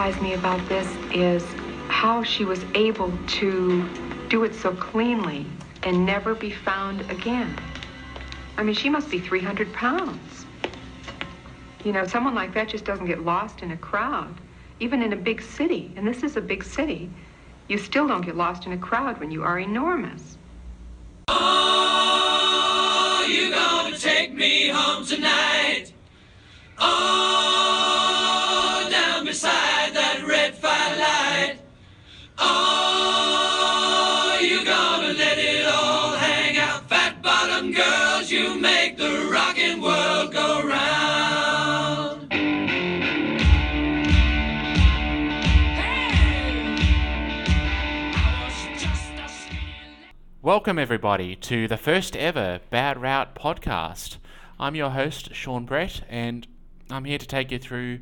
Mystifies me about this is how she was able to do it so cleanly and never be found again. I mean, she must be 300 pounds. You know, someone like that just doesn't get lost in a crowd, even in a big city. And this is a big city. You still don't get lost in a crowd when you are enormous. Oh, you gonna take me home tonight? Oh, Welcome, everybody, to the first ever Bad Route podcast. I'm your host, Sean Brett, and I'm here to take you through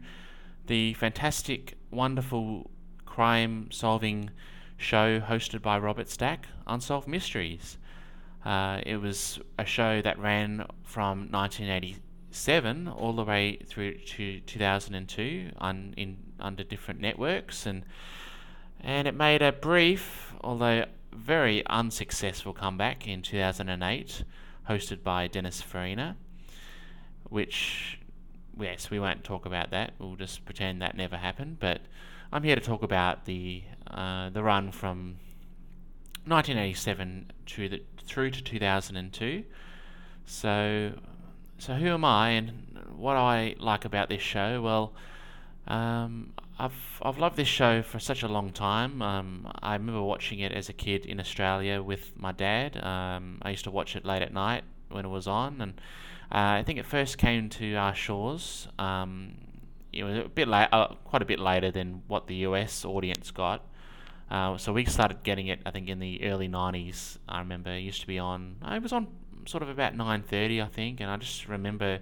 the fantastic, wonderful crime solving show hosted by Robert Stack, Unsolved Mysteries. Uh, it was a show that ran from 1987 all the way through to 2002 on, in, under different networks, and and it made a brief, although very unsuccessful comeback in 2008, hosted by Dennis Farina, which, yes, we won't talk about that. We'll just pretend that never happened. But I'm here to talk about the uh, the run from 1987 to the, through to 2002. So, so who am I and what I like about this show? Well, um, I've I've loved this show for such a long time. Um, I remember watching it as a kid in Australia with my dad. Um, I used to watch it late at night when it was on, and uh, I think it first came to our shores. Um, it was a bit late, uh, quite a bit later than what the US audience got. Uh, so we started getting it, I think, in the early '90s. I remember it used to be on. It was on sort of about 9:30, I think, and I just remember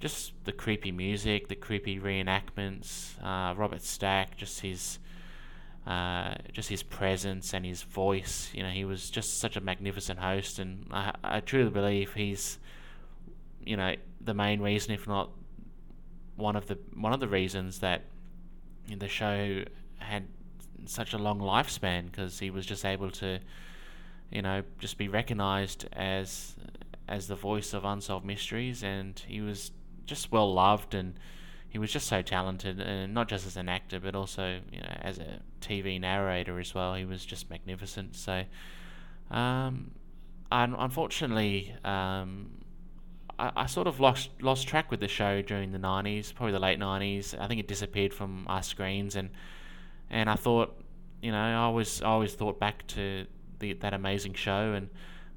just the creepy music, the creepy reenactments, uh, Robert Stack, just his, uh, just his presence and his voice. You know, he was just such a magnificent host, and I, I truly believe he's, you know, the main reason, if not one of the one of the reasons that the show had such a long lifespan because he was just able to, you know, just be recognised as as the voice of unsolved mysteries, and he was just well loved, and he was just so talented, and not just as an actor, but also you know as a TV narrator as well. He was just magnificent. So, um, un- unfortunately, um, I, I sort of lost lost track with the show during the nineties, probably the late nineties. I think it disappeared from our screens, and and I thought, you know, I always I always thought back to the that amazing show, and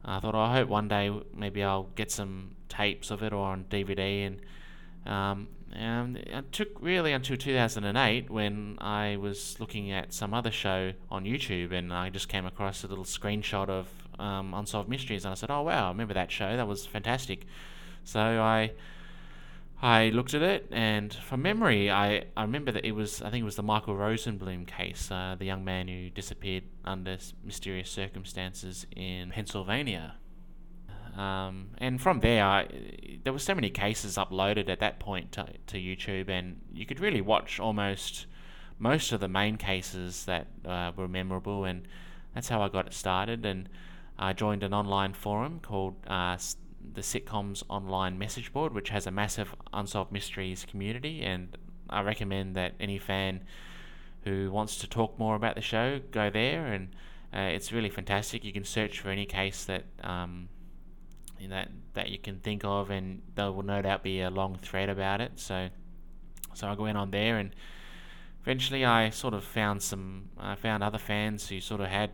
I thought, oh, I hope one day maybe I'll get some tapes of it or on DVD, and um, and it took really until 2008 when I was looking at some other show on YouTube, and I just came across a little screenshot of um, Unsolved Mysteries, and I said, oh wow, I remember that show, that was fantastic. So I I looked at it, and from memory, I, I remember that it was I think it was the Michael Rosenblum case, uh, the young man who disappeared under mysterious circumstances in Pennsylvania. Um, and from there, there were so many cases uploaded at that point to, to YouTube, and you could really watch almost most of the main cases that uh, were memorable, and that's how I got it started. And I joined an online forum called uh, the Sitcoms Online Message Board, which has a massive unsolved mysteries community, and I recommend that any fan who wants to talk more about the show go there, and uh, it's really fantastic. You can search for any case that um, that that you can think of, and there will no doubt be a long thread about it. So, so I went on there, and eventually I sort of found some, I found other fans who sort of had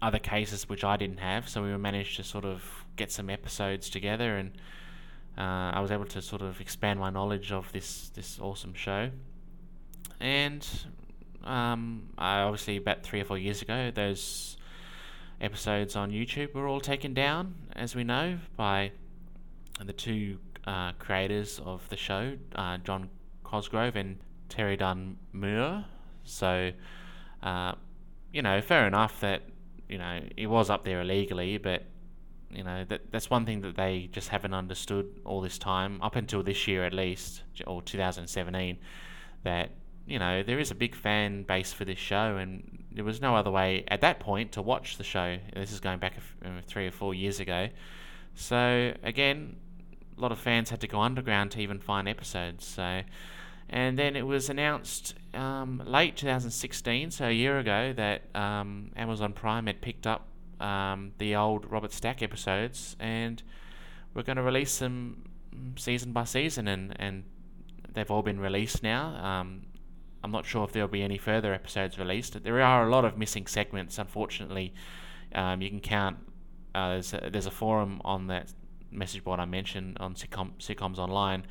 other cases which I didn't have. So we managed to sort of get some episodes together, and uh, I was able to sort of expand my knowledge of this this awesome show. And um, I obviously about three or four years ago, those episodes on YouTube were all taken down, as we know, by the two uh, creators of the show, uh, John Cosgrove and Terry Dunn Meurer. So, uh, you know, fair enough that you know it was up there illegally, but you know that that's one thing that they just haven't understood all this time, up until this year at least, or 2017, that you know there is a big fan base for this show, and there was no other way at that point to watch the show. This is going back uh, three or four years ago. So again, a lot of fans had to go underground to even find episodes. So, and then it was announced um, late 2016, so a year ago, that um, Amazon Prime had picked up um, the old Robert Stack episodes, and we're going to release them season by season, and and they've all been released now. Um, I'm not sure if there'll be any further episodes released. There are a lot of missing segments, unfortunately. Um, you can count. Uh, there's, a, there's a forum on that message board I mentioned on sitcom, sitcoms online.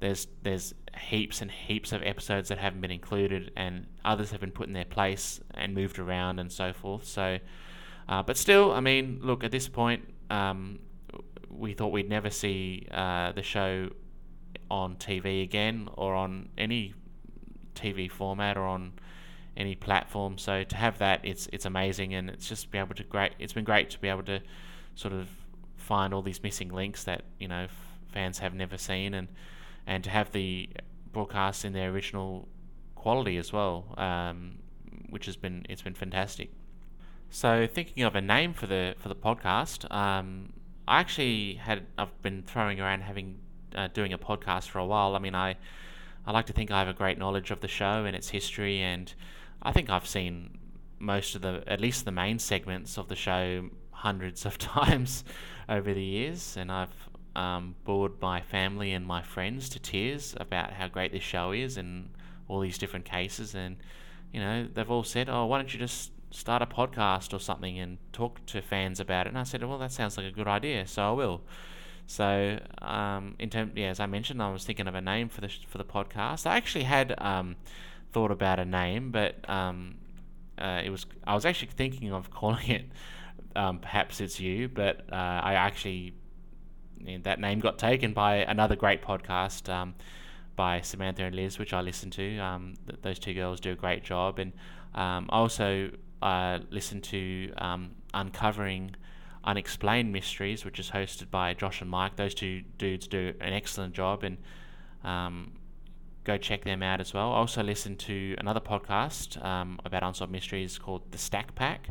There's there's heaps and heaps of episodes that haven't been included, and others have been put in their place and moved around and so forth. So, uh, but still, I mean, look at this point, um, we thought we'd never see uh, the show on TV again or on any TV format or on any platform. So to have that, it's it's amazing, and it's just be able to great. It's been great to be able to sort of find all these missing links that you know f- fans have never seen, and and to have the broadcasts in their original quality as well, um, which has been it's been fantastic. So thinking of a name for the for the podcast, um, I actually had I've been throwing around having uh, doing a podcast for a while. I mean, I I like to think I have a great knowledge of the show and its history, and I think I've seen most of the, at least the main segments of the show, hundreds of times over the years, and I've um, bored my family and my friends to tears about how great this show is and all these different cases, and you know they've all said, "Oh, why don't you just start a podcast or something and talk to fans about it?" And I said, "Well, that sounds like a good idea, so I will." So, um, in term, yeah, as I mentioned, I was thinking of a name for the for the podcast. I actually had um, thought about a name, but um, uh, it was I was actually thinking of calling it um, perhaps it's you, but uh, I actually you know, that name got taken by another great podcast um, by Samantha and Liz, which I listen to. Um, th- those two girls do a great job, and I also uh, listen to uncovering Unexplained Mysteries, which is hosted by Josh and Mike. Those two dudes do an excellent job, and um, go check them out as well. I also listen to another podcast um, about unsolved mysteries called The Stack Pack.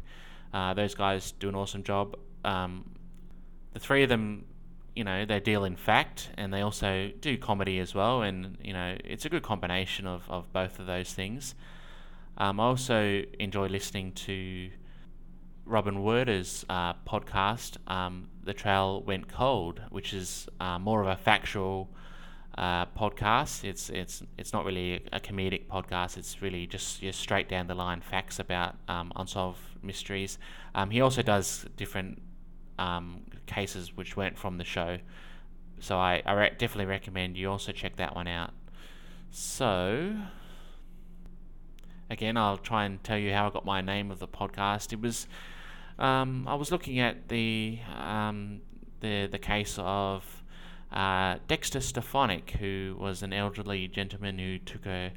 Uh, those guys do an awesome job. Um, the three of them, you know, they deal in fact, and they also do comedy as well, and you know, it's a good combination of, of both of those things. Um, I also enjoy listening to Robin Warder's uh, podcast, um, The Trail Went Cold, which is uh, more of a factual uh, podcast. It's it's it's not really a, comedic podcast. It's really just, straight down the line facts about um, unsolved mysteries. Um, he also does different um, cases which weren't from the show, so I, I re- definitely recommend you also check that one out. So again, I'll try and tell you how I got my name of the podcast. It was um, I was looking at the um, the the case of uh, Dexter Stefonek, who was an elderly gentleman who took a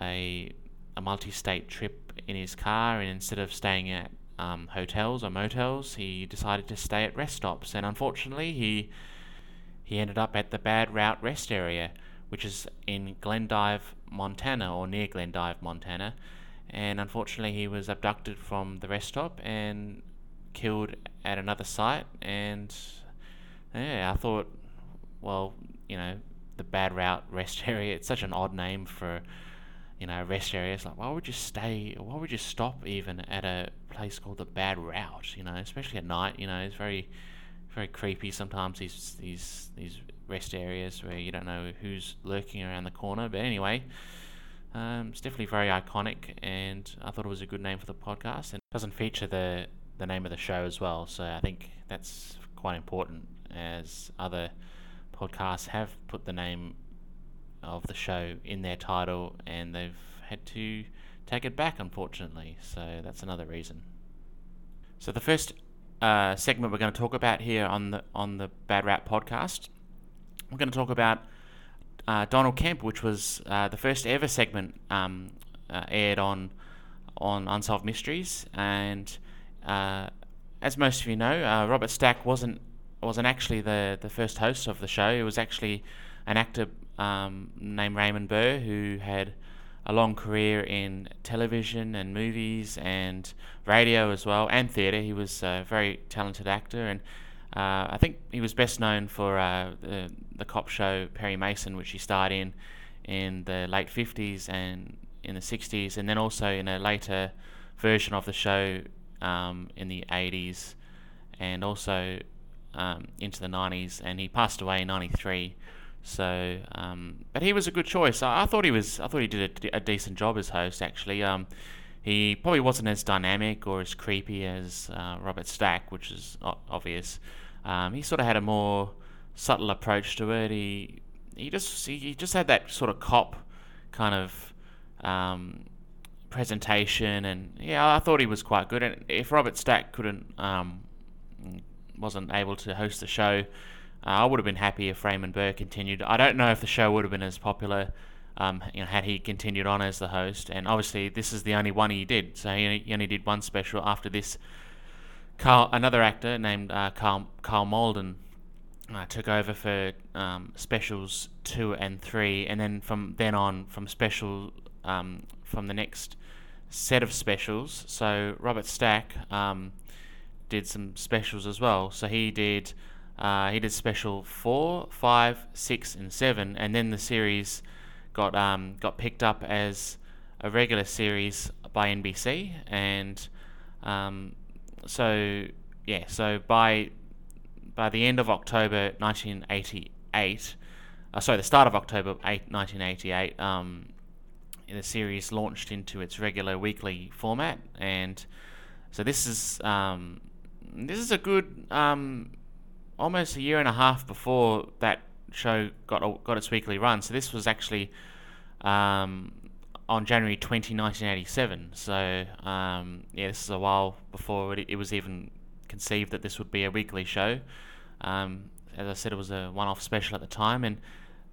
a, a multi-state trip in his car, and instead of staying at um, hotels or motels, he decided to stay at rest stops, and unfortunately, he he ended up at the Bad Route Rest Area, which is in Glendive, Montana, or near Glendive, Montana and unfortunately he was abducted from the rest stop and killed at another site. And yeah I thought well you know the bad route rest area it's such an odd name for you know rest area. It's like why would you stay why would you stop even at a place called the bad route you know especially at night you know it's very very creepy sometimes these these these rest areas where you don't know who's lurking around the corner. But anyway um, it's definitely very iconic, and I thought it was a good name for the podcast. And doesn't feature the the name of the show as well, so I think that's quite important, as other podcasts have put the name of the show in their title, and they've had to take it back, unfortunately. So that's another reason. So the first uh, segment we're going to talk about here on the on the Bad Route podcast, we're going to talk about uh, Donald Kemp, which was uh, the first ever segment um, uh, aired on on Unsolved Mysteries. And uh, as most of you know, uh, Robert Stack wasn't wasn't actually the, the first host of the show. It was actually an actor um, named Raymond Burr who had a long career in television and movies and radio as well and theatre. He was a very talented actor and uh, I think he was best known for uh, the, the cop show Perry Mason, which he starred in in the late 50s and in the 60s, and then also in a later version of the show um, in the 80s and also um, into the 90s. And he passed away in 93. So, um, but he was a good choice. I, I, thought he was. I thought he did a, a decent job as host. Actually, um, he probably wasn't as dynamic or as creepy as uh, Robert Stack, which is obvious. Um, he sort of had a more subtle approach to it. He he just he just had that sort of cop kind of um, presentation, and yeah, I thought he was quite good. And if Robert Stack couldn't um, wasn't able to host the show, uh, I would have been happy if Raymond Burr continued. I don't know if the show would have been as popular. Um, you know, had he continued on as the host, and obviously this is the only one he did, so he, he only did one special. After this, Carl, another actor named uh, Carl, Karl Malden uh, took over for um, specials two and three, and then from then on, from special um, from the next set of specials. So Robert Stack um, did some specials as well. So he did uh, he did special four, five, six, and seven, and then the series got um, got picked up as a regular series by NBC, and um, so yeah, so by by the end of October 1988, uh, sorry, the start of October 8, 1988, um, the series launched into its regular weekly format, and so this is um, this is a good um, almost a year and a half before that show got got its weekly run. So this was actually um, on January 20, 1987. So, um, yeah, this is a while before it, it, was even conceived that this would be a weekly show. Um, as I said, it was a one off special at the time. And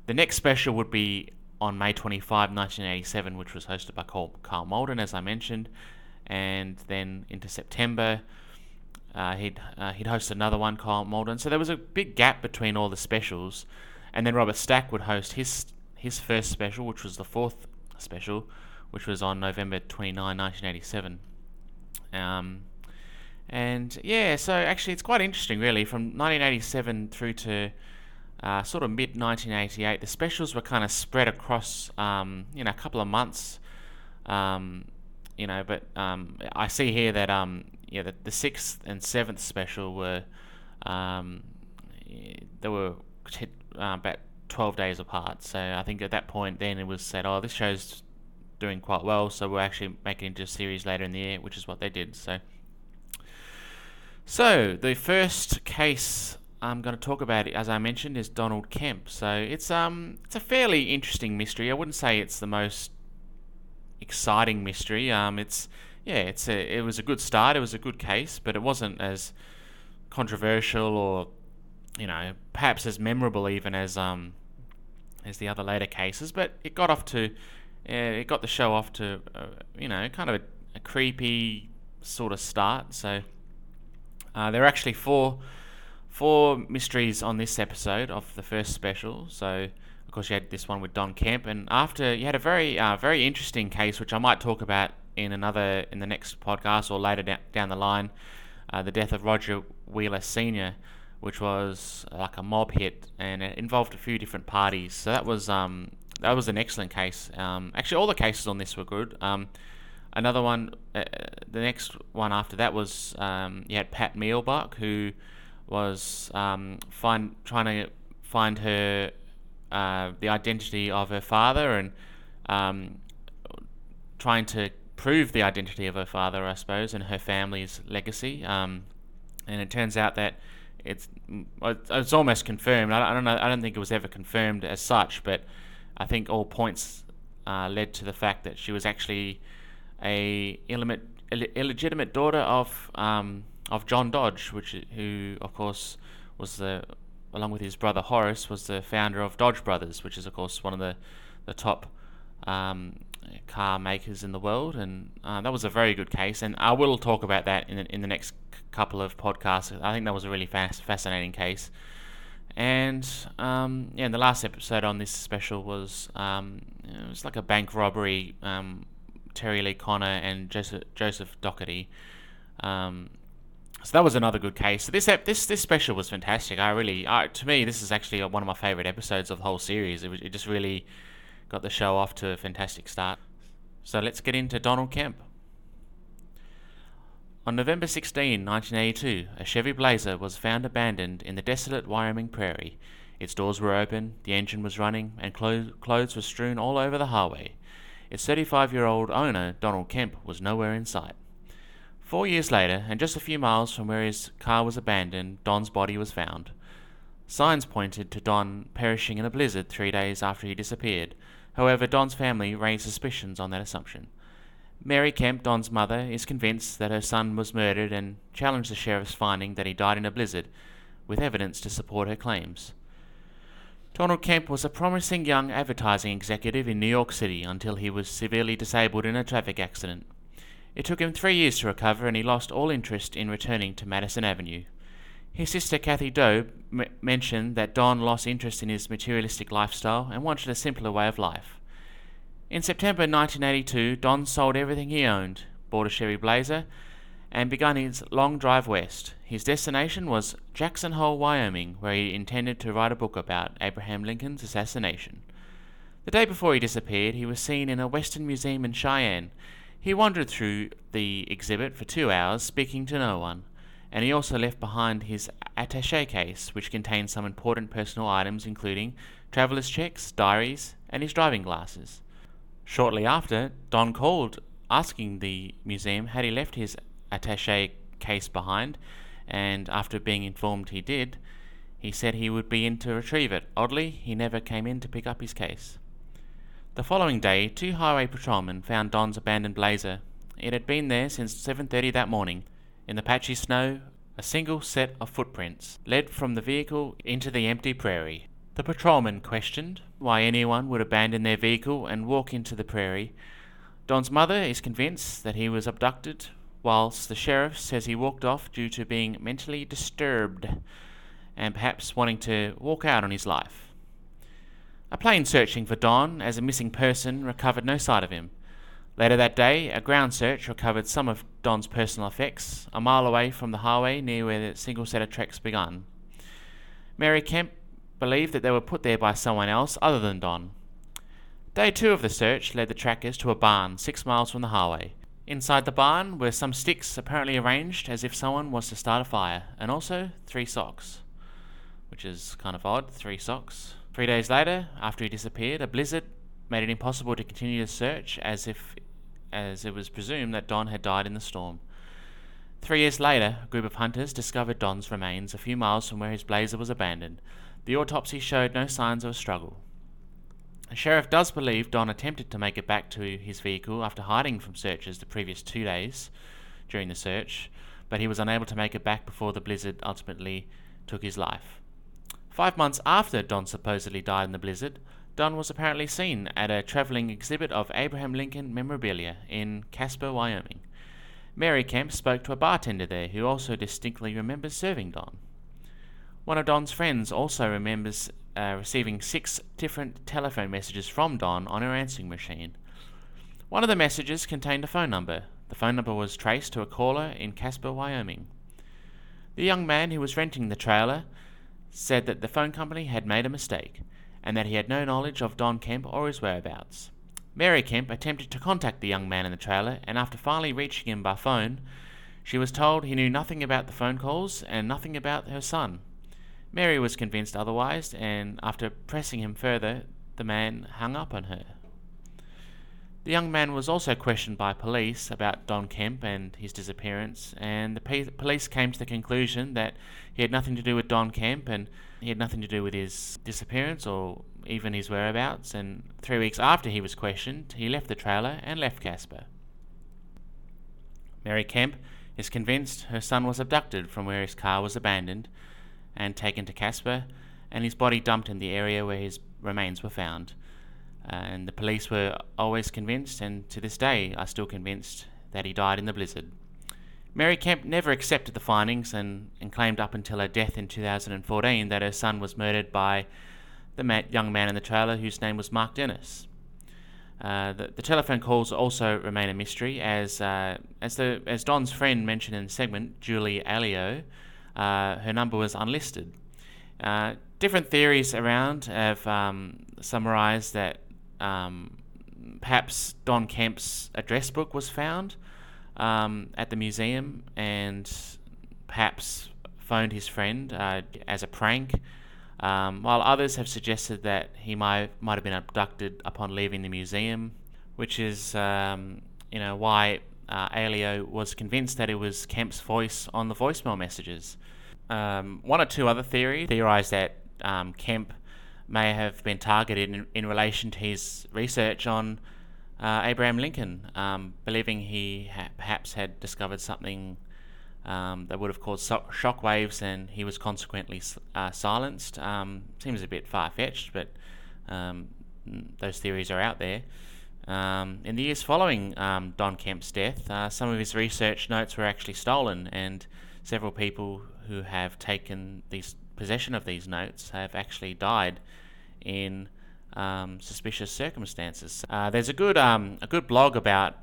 the next special would be on May 25, 1987, which was hosted by Carl, Karl Malden, as I mentioned. And then into September, uh, he'd, uh, he'd host another one, Karl Malden. So there was a big gap between all the specials. And then Robert Stack would host his his first special, which was the fourth special, which was on November 29, 1987. Um, and yeah, so actually, it's quite interesting, really. From 1987 through to uh, sort of mid 1988, the specials were kind of spread across, um, you know, a couple of months. Um, you know, but um, I see here that um, yeah, the, the sixth and seventh special were um, they were uh, about 12 days apart. So I think at that point, then it was said, oh, this show's doing quite well, so we're actually making it into a series later in the year, which is what they did. So, so the first case I'm going to talk about, as I mentioned, is Donald Kemp. So it's um it's a fairly interesting mystery. I wouldn't say it's the most exciting mystery. Um, it's yeah, it's a it was a good start. It was a good case, but it wasn't as controversial or you know perhaps as memorable even as um as the other later cases, but it got off to, uh, it got the show off to, uh, you know, kind of a, a, creepy sort of start. So uh, there are actually four, four mysteries on this episode of the first special. So of course you had this one with Don Kemp, and after you had a very, uh, very interesting case, which I might talk about in another in the next podcast or later down, down the line, uh, the death of Roger Wheeler Senior which was like a mob hit, and it involved a few different parties. So that was um, that was an excellent case. Um, actually, all the cases on this were good. Um, another one, uh, the next one after that was um, you had Pat Meerbach, who was um, find trying to find her uh, the identity of her father and um, trying to prove the identity of her father, I suppose, and her family's legacy. Um, and it turns out that it's it's almost confirmed. I don't know. I don't think it was ever confirmed as such, but I think all points uh, led to the fact that she was actually a illegitimate daughter of um, of John Dodge, which who of course was the along with his brother Horace was the founder of Dodge Brothers, which is of course one of the the top um, car makers in the world, and uh, that was a very good case. And I will talk about that in the, in the next couple of podcasts. I think that was a really fast, fascinating case. And um, yeah, and the last episode on this special was um, it was like a bank robbery. Um, Terry Lee Conner and Joseph Joseph Doherty. Um, so that was another good case. So this ep- this this special was fantastic. I really, I, to me, this is actually one of my favorite episodes of the whole series. It, it just really got the show off to a fantastic start. So let's get into Donald Kemp. On November 16, 1982, a Chevy Blazer was found abandoned in the desolate Wyoming prairie. Its doors were open, the engine was running, and clo- clothes were strewn all over the highway. Its 35 year old owner, Donald Kemp, was nowhere in sight. Four years later, and just a few miles from where his car was abandoned, Don's body was found. Signs pointed to Don perishing in a blizzard three days after he disappeared. However, Don's family raised suspicions on that assumption. Mary Kemp, Don's mother, is convinced that her son was murdered and challenged the sheriff's finding that he died in a blizzard, with evidence to support her claims. Donald Kemp was a promising young advertising executive in New York City until he was severely disabled in a traffic accident. It took him three years to recover and he lost all interest in returning to Madison Avenue. His sister Kathy Doe m- mentioned that Don lost interest in his materialistic lifestyle and wanted a simpler way of life. In September 1982, Don sold everything he owned, bought a Chevy Blazer, and began his long drive west. His destination was Jackson Hole, Wyoming, where he intended to write a book about Abraham Lincoln's assassination. The day before he disappeared, he was seen in a Western museum in Cheyenne. He wandered through the exhibit for two hours, speaking to no one, and he also left behind his attache case, which contained some important personal items, including traveller's checks, diaries, and his driving glasses. Shortly after, Don called asking the museum had he left his attache case behind, and after being informed he did, he said he would be in to retrieve it. Oddly, he never came in to pick up his case. The following day, two highway patrolmen found Don's abandoned blazer. It had been there since 7:30 that morning. In the patchy snow, a single set of footprints led from the vehicle into the empty prairie. The patrolman questioned why anyone would abandon their vehicle and walk into the prairie. Don's mother is convinced that he was abducted, whilst the sheriff says he walked off due to being mentally disturbed and perhaps wanting to walk out on his life. A plane searching for Don as a missing person recovered no sight of him. Later that day, a ground search recovered some of Don's personal effects a mile away from the highway near where the single set of tracks began. Mary Kemp believed that they were put there by someone else other than Don. Day two of the search led the trackers to a barn six miles from the highway. Inside the barn were some sticks apparently arranged as if someone was to start a fire, and also three socks. Which is kind of odd, three socks. Three days later, after he disappeared, a blizzard made it impossible to continue the search as if as it was presumed that Don had died in the storm. Three years later, a group of hunters discovered Don's remains a few miles from where his blazer was abandoned. The autopsy showed no signs of a struggle. The sheriff does believe Don attempted to make it back to his vehicle after hiding from searchers the previous two days during the search, but he was unable to make it back before the blizzard ultimately took his life. Five months after Don supposedly died in the blizzard, Don was apparently seen at a traveling exhibit of Abraham Lincoln memorabilia in Casper, Wyoming. Mary Kemp spoke to a bartender there who also distinctly remembers serving Don. One of Don's friends also remembers uh, receiving six different telephone messages from Don on her answering machine. One of the messages contained a phone number. The phone number was traced to a caller in Casper, Wyoming. The young man who was renting the trailer said that the phone company had made a mistake and that he had no knowledge of Don Kemp or his whereabouts. Mary Kemp attempted to contact the young man in the trailer, and after finally reaching him by phone, she was told he knew nothing about the phone calls and nothing about her son. Mary was convinced otherwise, and after pressing him further, the man hung up on her. The young man was also questioned by police about Don Kemp and his disappearance, and the police came to the conclusion that he had nothing to do with Don Kemp and he had nothing to do with his disappearance or even his whereabouts. And three weeks after he was questioned, he left the trailer and left Casper. Mary Kemp is convinced her son was abducted from where his car was abandoned and taken to Casper, and his body dumped in the area where his remains were found. Uh, and the police were always convinced, and to this day are still convinced, that he died in the blizzard. Mary Kemp never accepted the findings and, and claimed up until her death in 2014 that her son was murdered by the young man in the trailer whose name was Mark Dennis. Uh, the, the, telephone calls also remain a mystery, as uh, as the as Don's friend mentioned in the segment, Julie Alio, uh, her number was unlisted. Uh, different theories around have um, summarised that um, perhaps Don Kemp's address book was found um, at the museum and perhaps phoned his friend uh, as a prank um, while others have suggested that he might might have been abducted upon leaving the museum, which is um, you know why uh, Alio was convinced that it was Kemp's voice on the voicemail messages. Um, one or two other theories theorized that um, Kemp may have been targeted in, in relation to his research on uh, Abraham Lincoln, um, believing he ha- perhaps had discovered something um, that would have caused so- shock waves, and he was consequently uh, silenced. Um, seems a bit far fetched, but um, those theories are out there. Um, in the years following um, Don Kemp's death, uh, some of his research notes were actually stolen, and several people who have taken these possession of these notes have actually died in um, suspicious circumstances. Uh, there's a good a good blog about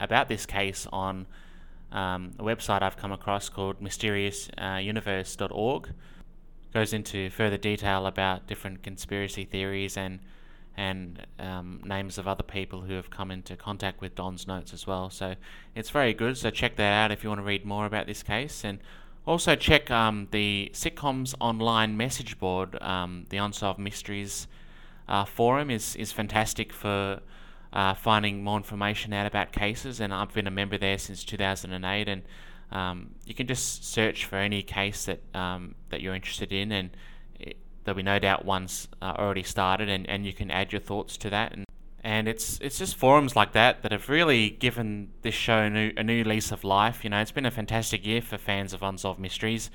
about this case on um, a website I've come across called mysteriousuniverse.org. Goes into further detail about different conspiracy theories and and um, names of other people who have come into contact with Don's notes as well. So it's very good. So check that out if you want to read more about this case. And also check um, the sitcoms online message board. Um, the Unsolved Mysteries uh, forum is is fantastic for uh, finding more information out about cases, and I've been a member there since 2008. And um, you can just search for any case that um, that you're interested in, and it, there'll be no doubt ones uh, already started, and, and you can add your thoughts to that. And and it's it's just forums like that that have really given this show a new, a new lease of life. You know, it's been a fantastic year for fans of Unsolved Mysteries.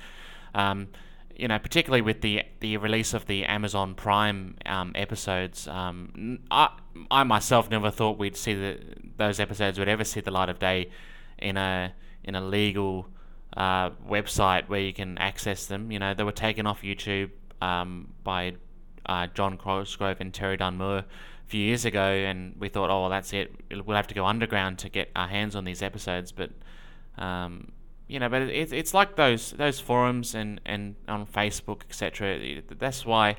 Um, you know, particularly with the the release of the Amazon Prime um, episodes, um, I I myself never thought we'd see the those episodes would ever see the light of day in a in a legal uh, website where you can access them. You know, they were taken off YouTube um, by uh, John Cosgrove and Terry Dunn Meurer a few years ago, and we thought, oh, well, that's it. We'll have to go underground to get our hands on these episodes, but um, you know, but it's it's like those those forums and and on Facebook, etc. That's why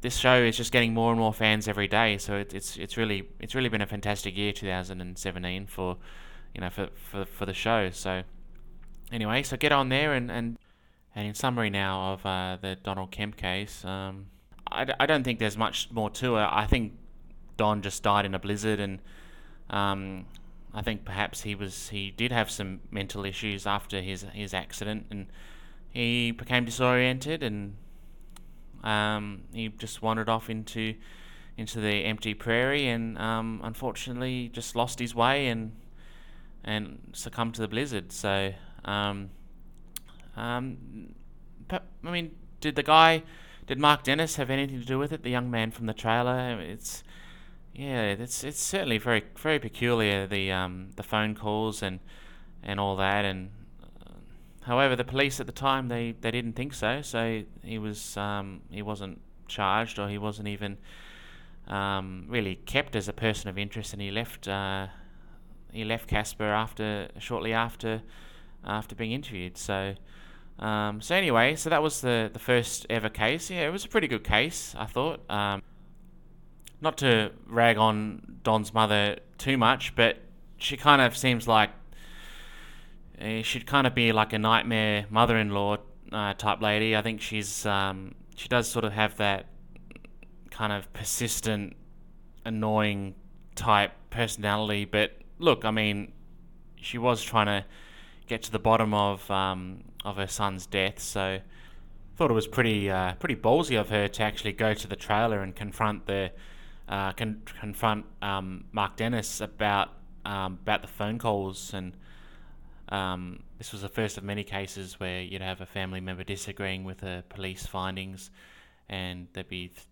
this show is just getting more and more fans every day. So it, it's it's really it's really been a fantastic year, 2017 for you know for for for the show. So anyway, so get on there and and and in summary now of uh, the Donald Kemp case, um, I, I don't think there's much more to it. I think Don just died in a blizzard and. Um, I think perhaps he was he did have some mental issues after his his accident, and he became disoriented, and um, he just wandered off into into the empty prairie, and um, unfortunately just lost his way and and succumbed to the blizzard. So, um, um, I mean, did the guy, did Mark Dennis have anything to do with it? The young man from the trailer. It's yeah, it's it's certainly very very peculiar the um the phone calls and and all that and uh, however the police at the time they, they didn't think so so he was um he wasn't charged or he wasn't even um really kept as a person of interest and he left uh he left Casper after shortly after after being interviewed. So um so anyway so that was the the first ever case. Yeah it was a pretty good case I thought. Um not to rag on Don's mother too much, but she kind of seems like uh, she'd kind of be like a nightmare mother-in-law uh, type lady. I think she's um, she does sort of have that kind of persistent, annoying type personality. But look, I mean, she was trying to get to the bottom of um, of her son's death, so thought it was pretty uh, pretty ballsy of her to actually go to the trailer and confront the uh, con- confront um, Mark Dennis about um, about the phone calls, and um, this was the first of many cases where you'd have a family member disagreeing with the police findings, and they'd be th-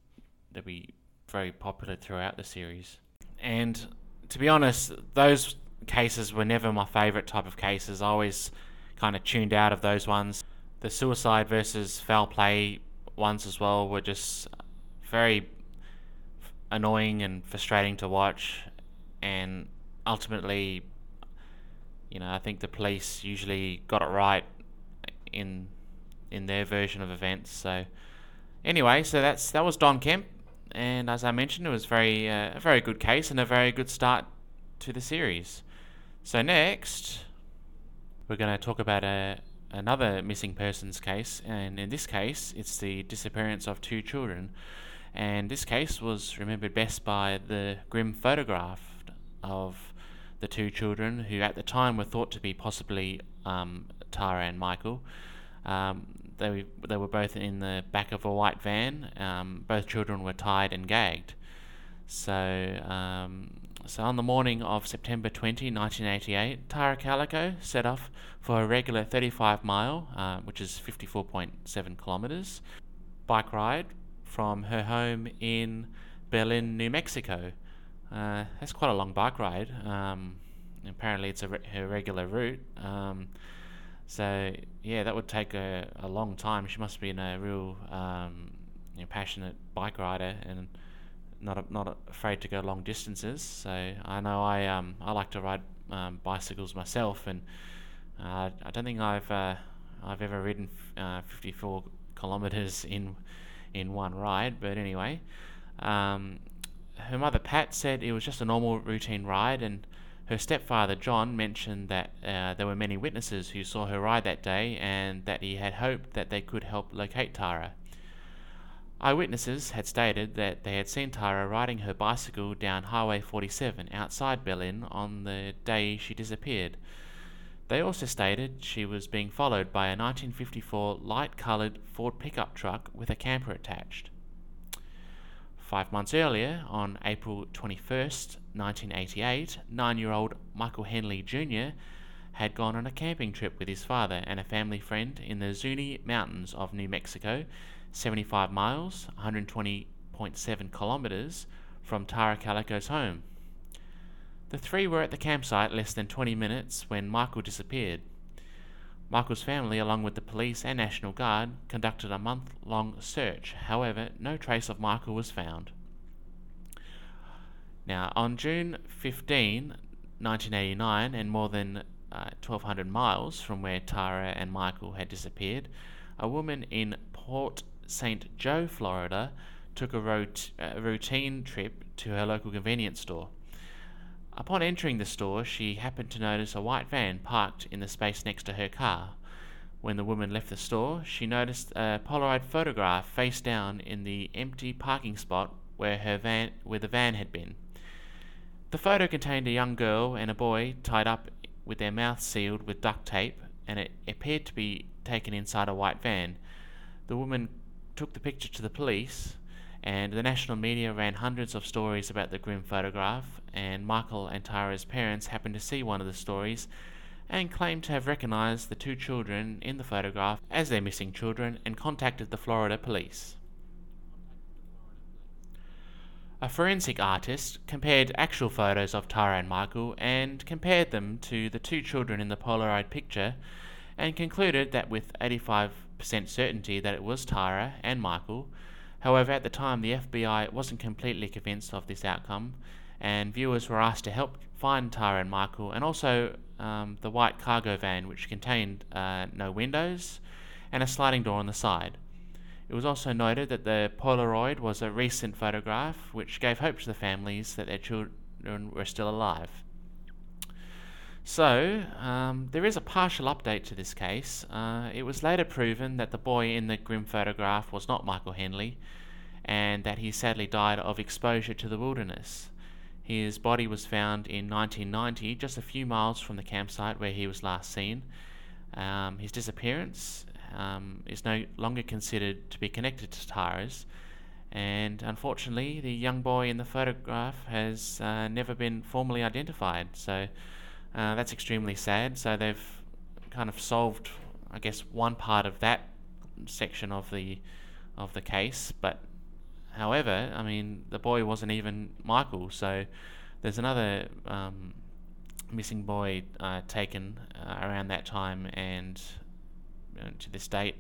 they'd be very popular throughout the series. And to be honest, those cases were never my favourite type of cases. I always kind of tuned out of those ones. The suicide versus foul play ones as well were just very annoying and frustrating to watch, and ultimately, you know, I think the police usually got it right in in their version of events. So anyway, so that's that was Don Kemp, and as I mentioned, it was very uh, a very good case and a very good start to the series. So next, we're going to talk about a another missing persons case, and in this case, it's the disappearance of two children. And this case was remembered best by the grim photograph of the two children, who at the time were thought to be possibly um, Tara and Michael. Um, they, they were both in the back of a white van. Um, both children were tied and gagged. So, um, so on the morning of September 20, 1988, Tara Calico set off for a regular 35 mile, uh, which is 54.7 kilometres, bike ride from her home in Belen, New Mexico. Uh, that's quite a long bike ride. Um, apparently, it's a re- her regular route. Um, so yeah, that would take a, a long time. She must be a real um, you know, passionate bike rider and not a, not afraid to go long distances. So I know I um I like to ride um, bicycles myself, and uh, I don't think I've uh, I've ever ridden f- uh, 54 kilometers in in one ride. But anyway, um, her mother Pat said it was just a normal routine ride, and her stepfather John mentioned that uh, there were many witnesses who saw her ride that day, and that he had hoped that they could help locate Tara. Eyewitnesses had stated that they had seen Tara riding her bicycle down Highway 47 outside Belen on the day she disappeared. They also stated she was being followed by a 1954 light coloured Ford pickup truck with a camper attached. Five months earlier, on April 21st, 1988, nine year old Michael Henley Jr. had gone on a camping trip with his father and a family friend in the Zuni Mountains of New Mexico, 75 miles, 120.7 kilometres from Tara Calico's home. The three were at the campsite less than 20 minutes when Michael disappeared. Michael's family, along with the police and National Guard, conducted a month long search. However, no trace of Michael was found. Now, on June 15, 1989, and more than uh, 1,200 miles from where Tara and Michael had disappeared, a woman in Port St. Joe, Florida, took a, rot- a routine trip to her local convenience store. Upon entering the store, she happened to notice a white van parked in the space next to her car. When the woman left the store, she noticed a Polaroid photograph face down in the empty parking spot where her van where the van had been. The photo contained a young girl and a boy tied up with their mouths sealed with duct tape, and it appeared to be taken inside a white van. The woman took the picture to the police, and the national media ran hundreds of stories about the grim photograph, and Michael and Tara's parents happened to see one of the stories and claimed to have recognized the two children in the photograph as their missing children and contacted the Florida police. A forensic artist compared actual photos of Tara and Michael and compared them to the two children in the Polaroid picture and concluded that with 85% certainty that it was Tara and Michael. However, at the time, the FBI wasn't completely convinced of this outcome, and viewers were asked to help find Tara and Michael, and also um, the white cargo van, which contained uh, no windows and a sliding door on the side. It was also noted that the Polaroid was a recent photograph, which gave hope to the families that their children were still alive. So, um, there is a partial update to this case. Uh, it was later proven that the boy in the grim photograph was not Michael Henley, and that he sadly died of exposure to the wilderness. His body was found in 1990, just a few miles from the campsite where he was last seen. Um, his disappearance um, is no longer considered to be connected to Tara's, and unfortunately, the young boy in the photograph has uh, never been formally identified. So uh, that's extremely sad. So they've kind of solved, I guess, one part of that section of the of the case. But however, I mean, the boy wasn't even Michael. So there's another um, missing boy uh, taken uh, around that time, and uh, to this date,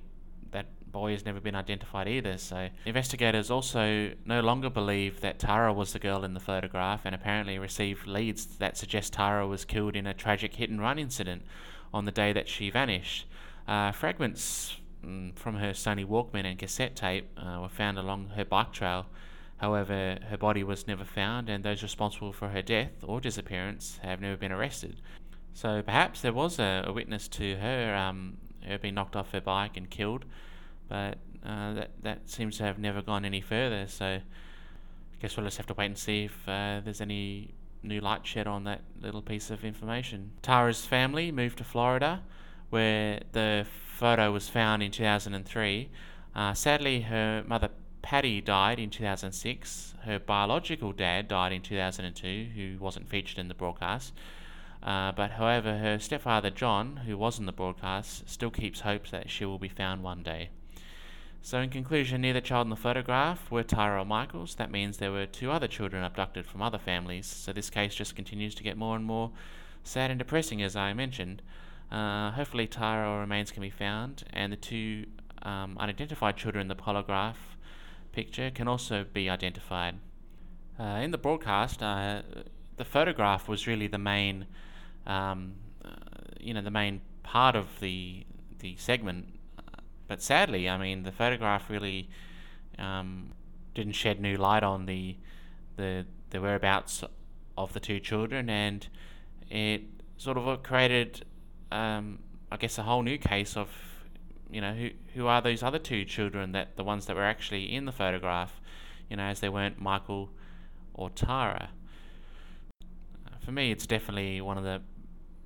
boy has never been identified either. So investigators also no longer believe that Tara was the girl in the photograph, and apparently received leads that suggest Tara was killed in a tragic hit-and-run incident on the day that she vanished. Uh, fragments mm, from her Sony Walkman and cassette tape uh, were found along her bike trail. However, her body was never found, and those responsible for her death or disappearance have never been arrested. So perhaps there was a, a witness to her um, her being knocked off her bike and killed, but uh, that that seems to have never gone any further. So I guess we'll just have to wait and see if uh, there's any new light shed on that little piece of information. Tara's family moved to Florida, where the photo was found in 2003. Uh, sadly, her mother Patty died in 2006. Her biological dad died in 2002, who wasn't featured in the broadcast. Uh, but however, her stepfather John, who was in the broadcast, still keeps hopes that she will be found one day. So, in conclusion, neither child in the photograph were Tyra or Michaels. That means there were two other children abducted from other families. So, this case just continues to get more and more sad and depressing, as I mentioned. Uh, hopefully, Tyra remains can be found, and the two um, unidentified children in the Polaroid picture can also be identified. Uh, in the broadcast, uh, the photograph was really the main, um, uh, you know, the main part of the the segment. But sadly, I mean, the photograph really um, didn't shed new light on the the the whereabouts of the two children, and it sort of created, um, I guess, a whole new case of you know, who who are those other two children that the ones that were actually in the photograph, you know, as they weren't Michael or Tara. For me, it's definitely one of the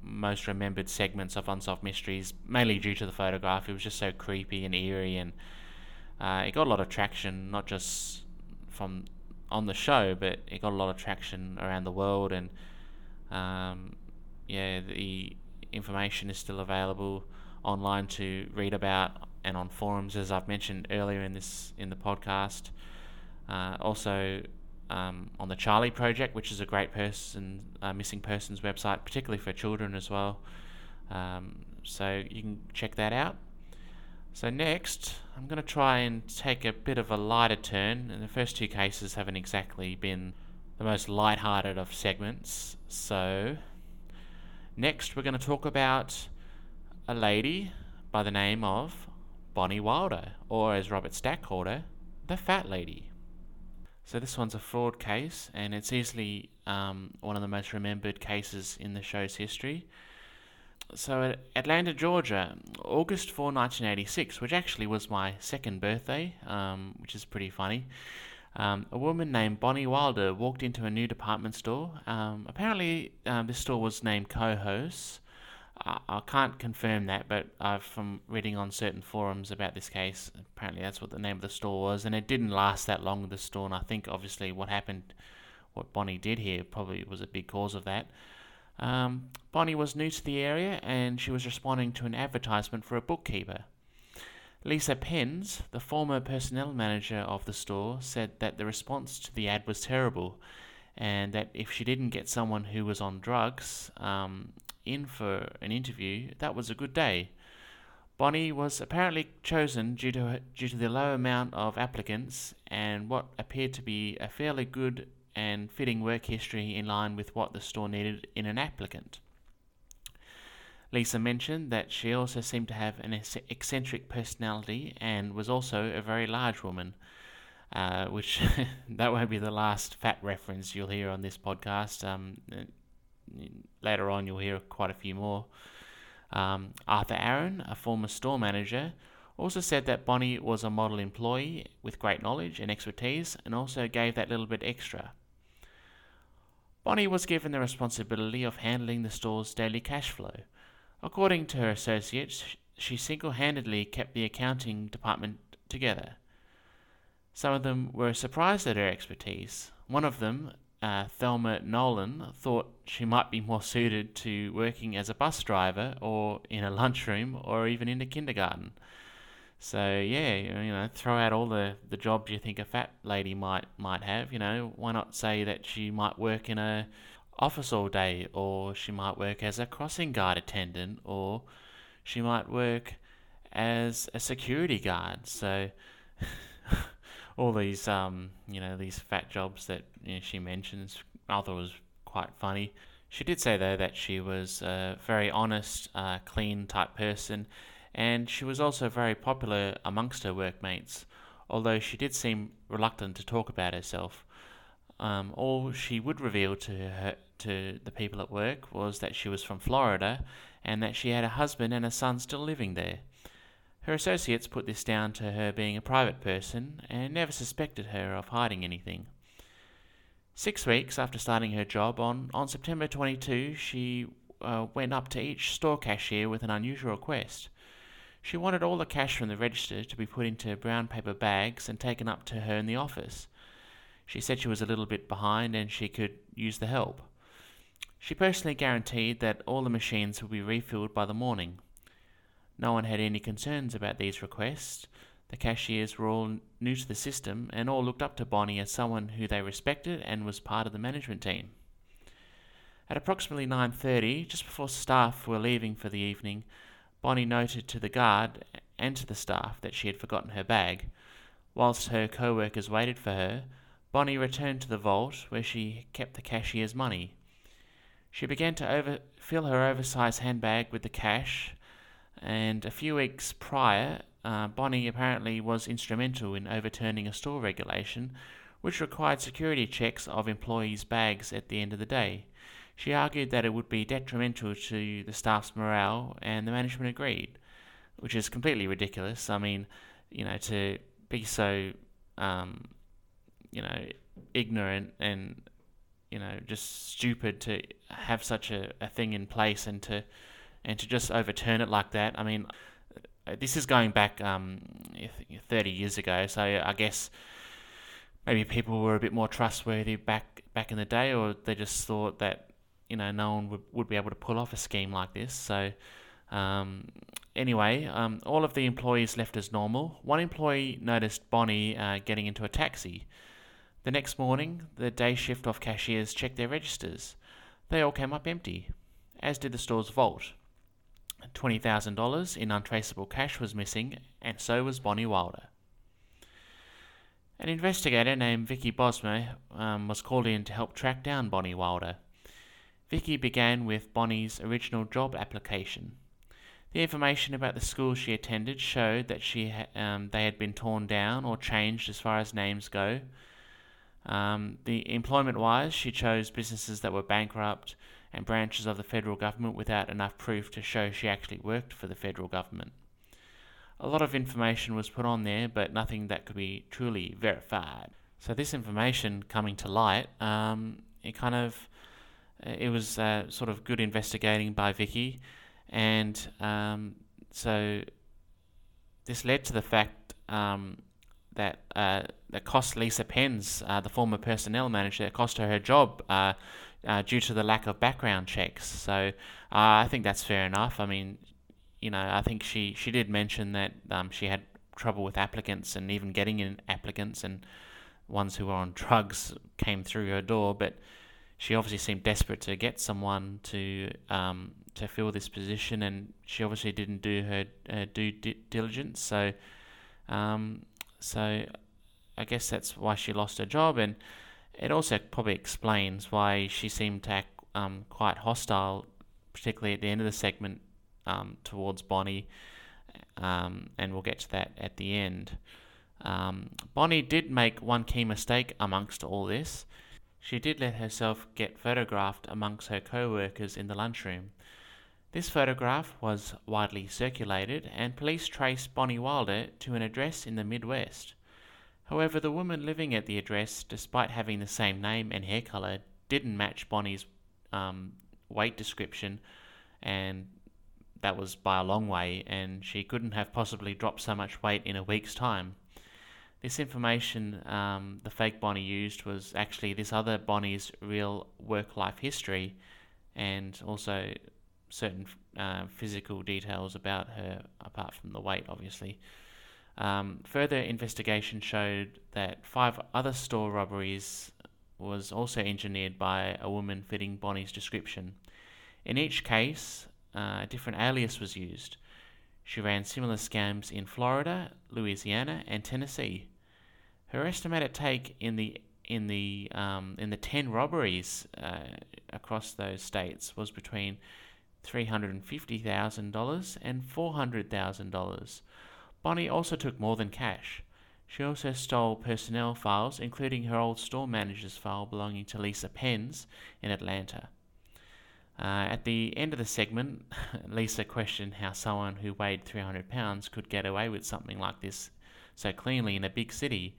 most remembered segments of Unsolved Mysteries, mainly due to the photograph. It was just so creepy and eerie, and uh, it got a lot of traction, not just from on the show, but it got a lot of traction around the world. And um, yeah, the information is still available online to read about and on forums, as I've mentioned earlier in this in the podcast. Uh, also um, on the Charlie Project, which is a great person uh, missing persons website, particularly for children as well. Um, so you can check that out. So next, I'm going to try and take a bit of a lighter turn, and the first two cases haven't exactly been the most light-hearted of segments. So next, we're going to talk about a lady by the name of Bonnie Wilder, or as Robert Stack called her, the Fat Lady. So this one's a fraud case, and it's easily um, one of the most remembered cases in the show's history. So at Atlanta, Georgia, August 4, 1986, which actually was my second birthday, um, which is pretty funny. Um, a woman named Bonnie Wilder walked into a new department store. Um, apparently, um, this store was named Coho's, I, can't confirm that, but uh, from reading on certain forums about this case, apparently that's what the name of the store was, and it didn't last that long. The store, and I think obviously what happened, what Bonnie did here, probably was a big cause of that. Um, Bonnie was new to the area, and she was responding to an advertisement for a bookkeeper. Lisa Penns, the former personnel manager of the store, said that the response to the ad was terrible, and that if she didn't get someone who was on drugs, um, in for an interview, that was a good day. Bonnie was apparently chosen due to due to the low amount of applicants and what appeared to be a fairly good and fitting work history in line with what the store needed in an applicant. Lisa mentioned that she also seemed to have an eccentric personality and was also a very large woman, uh, which that won't be the last fat reference you'll hear on this podcast. Um, later on, you'll hear quite a few more. Um, Arthur Aaron, a former store manager, also said that Bonnie was a model employee with great knowledge and expertise and also gave that little bit extra. Bonnie was given the responsibility of handling the store's daily cash flow. According to her associates, she single handedly kept the accounting department together. Some of them were surprised at her expertise. One of them, uh, Thelma Nolan thought she might be more suited to working as a bus driver or in a lunchroom or even in a kindergarten. So yeah, you know, throw out all the, the jobs you think a fat lady might might have. You know, why not say that she might work in a office all day, or she might work as a crossing guard attendant, or she might work as a security guard. So all these, um, you know, these fat jobs that you know, she mentions, I thought was quite funny. She did say though that she was a very honest, uh, clean type person, and she was also very popular amongst her workmates. Although she did seem reluctant to talk about herself. Um, all she would reveal to her to the people at work was that she was from Florida and that she had a husband and a son still living there. Her associates put this down to her being a private person and never suspected her of hiding anything. Six weeks after starting her job, on, on September 22, she uh, went up to each store cashier with an unusual request. She wanted all the cash from the register to be put into brown paper bags and taken up to her in the office. She said she was a little bit behind and she could use the help. She personally guaranteed that all the machines would be refilled by the morning. No one had any concerns about these requests. The cashiers were all new to the system and all looked up to Bonnie as someone who they respected and was part of the management team. At approximately 9:30, just before staff were leaving for the evening, Bonnie noted to the guard and to the staff that she had forgotten her bag. Whilst her co workers waited for her, Bonnie returned to the vault where she kept the cashier's money. She began to over- fill her oversized handbag with the cash, and a few weeks prior, uh, Bonnie apparently was instrumental in overturning a store regulation which required security checks of employees' bags at the end of the day. She argued that it would be detrimental to the staff's morale, and the management agreed, which is completely ridiculous. I mean, you know, to be so, um, you know, ignorant and you know just stupid to have such a, a thing in place and to and to just overturn it like that. I mean, this is going back um, 30 years ago, so I guess maybe people were a bit more trustworthy back back in the day, or they just thought that you know no one would, would be able to pull off a scheme like this. So um, anyway, um, all of the employees left as normal. One employee noticed Bonnie uh, getting into a taxi. The next morning, the day shift off cashiers checked their registers. They all came up empty, as did the store's vault. $20,000 in untraceable cash was missing, and so was Bonnie Wilder. An investigator named Vicky Bosmer um, was called in to help track down Bonnie Wilder. Vicky began with Bonnie's original job application. The information about the school she attended showed that she ha- um, they had been torn down or changed as far as names go. Um, the employment-wise, she chose businesses that were bankrupt and branches of the federal government without enough proof to show she actually worked for the federal government. A lot of information was put on there, but nothing that could be truly verified. So this information coming to light, um, it kind of, it was uh, sort of good investigating by Vicky, and um, so this led to the fact um, that uh, that cost Lisa Pence, uh, the former personnel manager, it cost her her job uh, uh, due to the lack of background checks. So uh, I think that's fair enough. I mean, you know, I think she, she did mention that um, she had trouble with applicants and even getting in applicants, and ones who were on drugs came through her door. But she obviously seemed desperate to get someone to um, to fill this position, and she obviously didn't do her, her due di- diligence. So, um, so I guess that's why she lost her job, and it also probably explains why she seemed to act um, quite hostile, particularly at the end of the segment um, towards Bonnie, um, and we'll get to that at the end. Um, Bonnie did make one key mistake amongst all this. She did let herself get photographed amongst her co workers in the lunchroom. This photograph was widely circulated, and police traced Bonnie Wilder to an address in the Midwest. However, the woman living at the address, despite having the same name and hair color, didn't match Bonnie's um, weight description, and that was by a long way, and she couldn't have possibly dropped so much weight in a week's time. This information um, the fake Bonnie used was actually this other Bonnie's real work life history and also certain uh, physical details about her, apart from the weight, obviously. Um, further investigation showed that five other store robberies was also engineered by a woman fitting Bonnie's description. In each case, uh, a different alias was used. She ran similar scams in Florida, Louisiana, and Tennessee. Her estimated take in the in the um, in the ten robberies uh, across those states was between three hundred and fifty thousand dollars and four hundred thousand dollars. Bonnie also took more than cash. She also stole personnel files, including her old store manager's file belonging to Lisa Penn's in Atlanta. Uh, at the end of the segment, Lisa questioned how someone who weighed 300 pounds could get away with something like this so cleanly in a big city.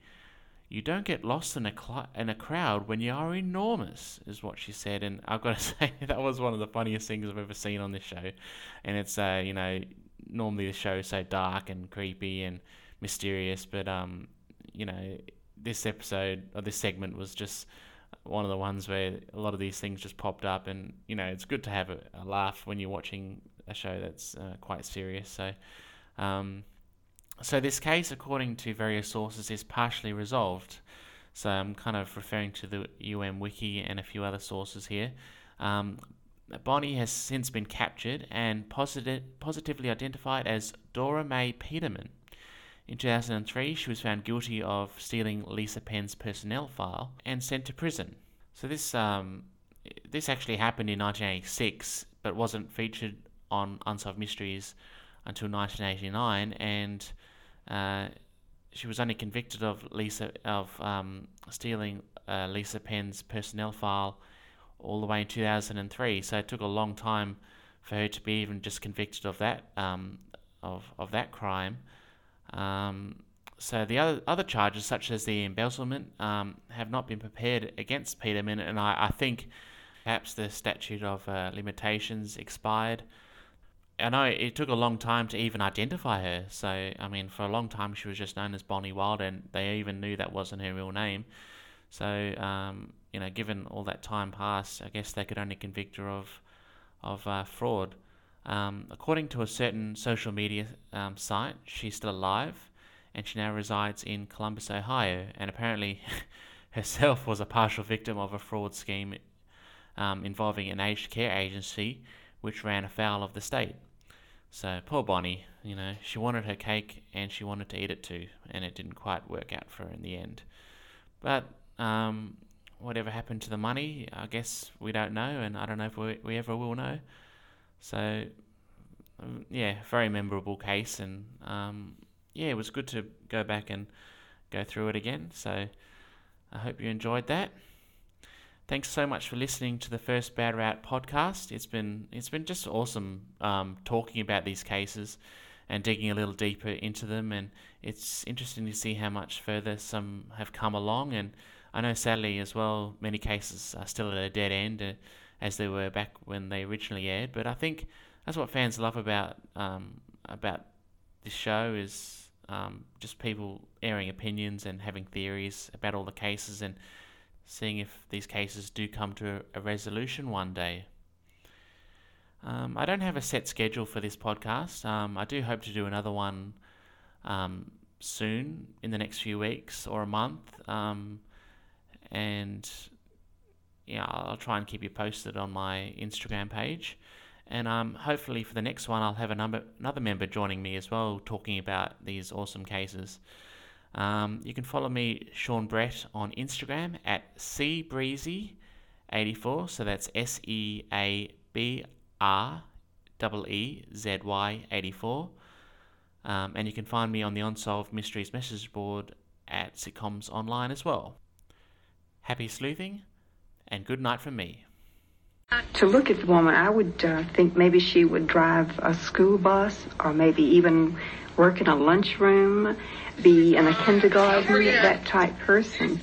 You don't get lost in a cl- in a crowd when you are enormous, is what she said. And I've got to say that was one of the funniest things I've ever seen on this show. And it's uh, you know normally the show is so dark and creepy and mysterious, but um you know this episode or this segment was just one of the ones where a lot of these things just popped up, and you know it's good to have a, a laugh when you're watching a show that's uh, quite serious. So, um, so this case, according to various sources, is partially resolved. So I'm kind of referring to the UM Wiki and a few other sources here. Um, Bonnie has since been captured and posit- positively identified as Dora Mae Peterman. In 2003, she was found guilty of stealing Lisa Penn's personnel file and sent to prison. So this um, this actually happened in 1986, but wasn't featured on Unsolved Mysteries until 1989, and uh, she was only convicted of Lisa of um, stealing uh, Lisa Penn's personnel file all the way in 2003. So it took a long time for her to be even just convicted of that um, of of that crime. Um, so the other other charges, such as the embezzlement, um, have not been prepared against Peterman, and I, I think perhaps the statute of uh, limitations expired. I know it took a long time to even identify her. So I mean, for a long time she was just known as Bonnie Wild, and they even knew that wasn't her real name. So um, you know, given all that time passed, I guess they could only convict her of of uh, fraud. Um, according to a certain social media um, site, she's still alive and she now resides in Columbus, Ohio, and apparently herself was a partial victim of a fraud scheme um, involving an aged care agency which ran afoul of the state. So poor Bonnie, you know, she wanted her cake and she wanted to eat it too, and it didn't quite work out for her in the end. But um, whatever happened to the money, I guess we don't know, and I don't know if we, we ever will know. So, um, yeah, very memorable case, and um, yeah, it was good to go back and go through it again. So, I hope you enjoyed that. Thanks so much for listening to the first Bad Route podcast. It's been it's been just awesome um, talking about these cases and digging a little deeper into them, and it's interesting to see how much further some have come along. And I know, sadly, as well, many cases are still at a dead end. Uh, as they were back when they originally aired. But I think that's what fans love about um, about this show is um, just people airing opinions and having theories about all the cases and seeing if these cases do come to a, resolution one day. Um, I don't have a set schedule for this podcast. Um, I do hope to do another one um, soon in the next few weeks or a month. Um, and yeah, I'll try and keep you posted on my Instagram page. And um, hopefully for the next one, I'll have a number, another member joining me as well, talking about these awesome cases. Um, you can follow me, Sean Brett, on Instagram at cbreezy84. So that's S E A B R E Z Y 84. Um, and you can find me on the Unsolved Mysteries message board at Sitcoms Online as well. Happy sleuthing and good night from me. To look at the woman, I would uh, think maybe she would drive a school bus or maybe even work in a lunchroom, be in a kindergarten, that type person.